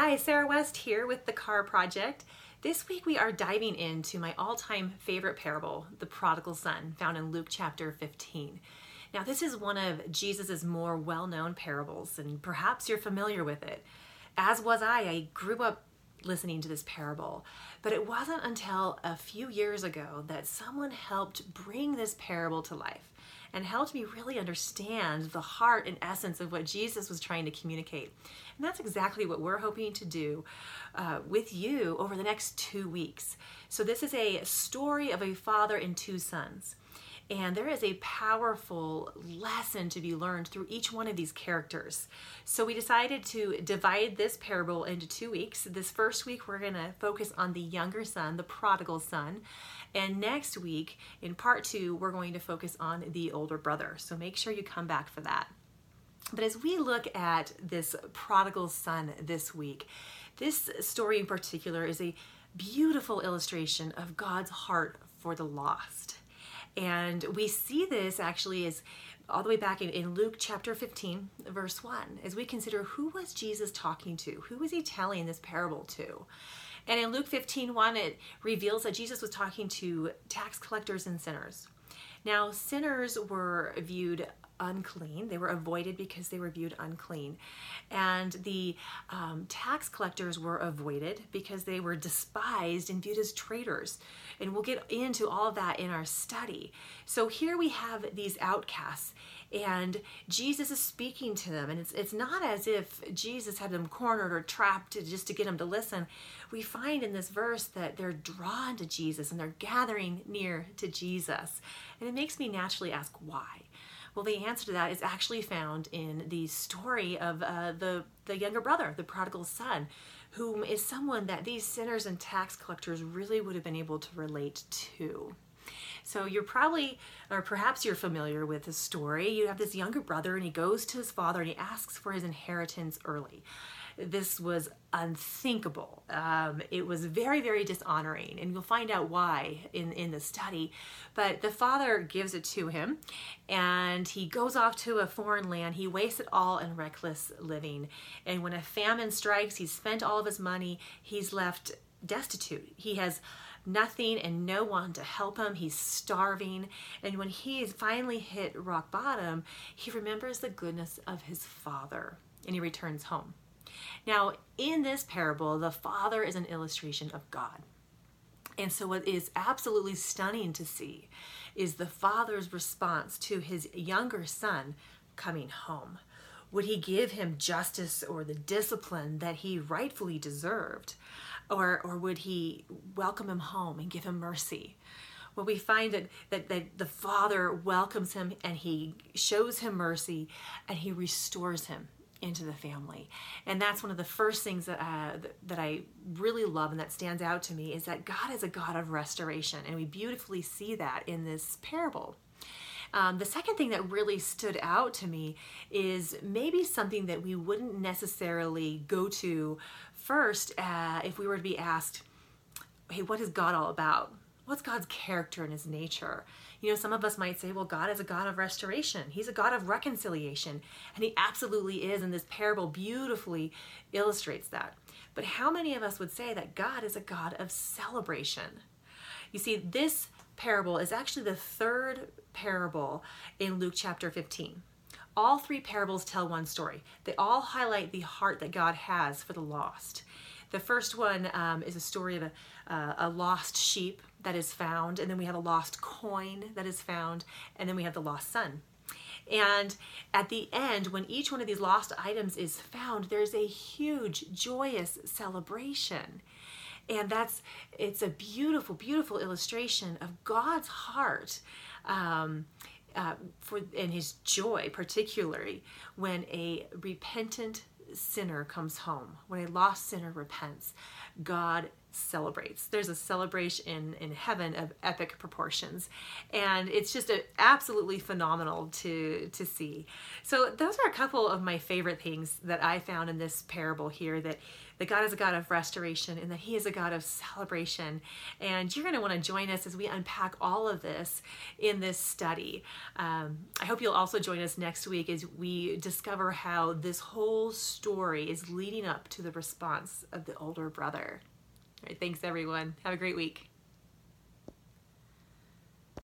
Hi, Sarah West here with the Chara Project. This week we are diving into my all time favorite parable, the prodigal son, found in Luke chapter 15. Now, this is one of Jesus' more well known parables, and perhaps you're familiar with it. As was I, I grew up listening to this parable, but it wasn't until a few years ago that someone helped bring this parable to life and helped me really understand the heart and essence of what Jesus was trying to communicate. And that's exactly what we're hoping to do uh, with you over the next two weeks. So, this is a story of a father and two sons. And there is a powerful lesson to be learned through each one of these characters. So we decided to divide this parable into two weeks. This first week, we're going to focus on the younger son, the prodigal son. And next week, in part two, we're going to focus on the older brother. So make sure you come back for that. But as we look at this prodigal son this week, this story in particular is a beautiful illustration of God's heart for the lost. And we see this actually as all the way back in, in Luke chapter 15, verse 1, as we consider who was Jesus talking to? Who was he telling this parable to? And in Luke 15, 1, it reveals that Jesus was talking to tax collectors and sinners. Now, sinners were viewed unclean. They were avoided because they were viewed unclean. And the um, tax collectors were avoided because they were despised and viewed as traitors. And we'll get into all that in our study. So here we have these outcasts, and Jesus is speaking to them. And it's, it's not as if Jesus had them cornered or trapped to, just to get them to listen. We find in this verse that they're drawn to Jesus and they're gathering near to Jesus. And it makes me naturally ask why. Well, the answer to that is actually found in the story of uh, the, the younger brother, the prodigal son, whom is someone that these sinners and tax collectors really would have been able to relate to. So you're probably, or perhaps you're familiar with the story. You have this younger brother, and he goes to his father and he asks for his inheritance early this was unthinkable. Um, it was very, very dishonoring, and you'll find out why in, in the study. But the father gives it to him, and he goes off to a foreign land. He wastes it all in reckless living. And when a famine strikes, he's spent all of his money, he's left destitute. He has nothing and no one to help him. He's starving. And when he's finally hit rock bottom, he remembers the goodness of his father and he returns home. Now, in this parable, the Father is an illustration of God. And so, what is absolutely stunning to see is the Father's response to his younger son coming home. Would he give him justice or the discipline that he rightfully deserved? Or, or would he welcome him home and give him mercy? Well, we find that, that, that the Father welcomes him and he shows him mercy and he restores him into the family. And that's one of the first things that uh, that I really love and that stands out to me is that God is a God of restoration and we beautifully see that in this parable. Um, the second thing that really stood out to me is maybe something that we wouldn't necessarily go to first uh, if we were to be asked hey what is God all about what's God's character and his nature you know, some of us might say, well, God is a God of restoration. He's a God of reconciliation. And He absolutely is. And this parable beautifully illustrates that. But how many of us would say that God is a God of celebration? You see, this parable is actually the third parable in Luke chapter 15. All three parables tell one story. They all highlight the heart that God has for the lost. The first one um, is a story of a, uh, a lost sheep that is found, and then we have a lost coin that is found, and then we have the lost son. And at the end, when each one of these lost items is found, there's a huge, joyous celebration. And that's, it's a beautiful, beautiful illustration of God's heart. Um, uh, for and his joy, particularly when a repentant sinner comes home, when a lost sinner repents, God celebrates. There's a celebration in, heaven of epic proportions. And it's just a, absolutely phenomenal to, to see. So those are a couple of my favorite things that I found in this parable here that, that God is a God of restoration and that he is a God of celebration. And you're going to want to join us as we unpack all of this in this study. Um, I hope you'll also join us next week as we discover how this whole story is leading up to the response of the older brother. All right, thanks everyone. Have a great week.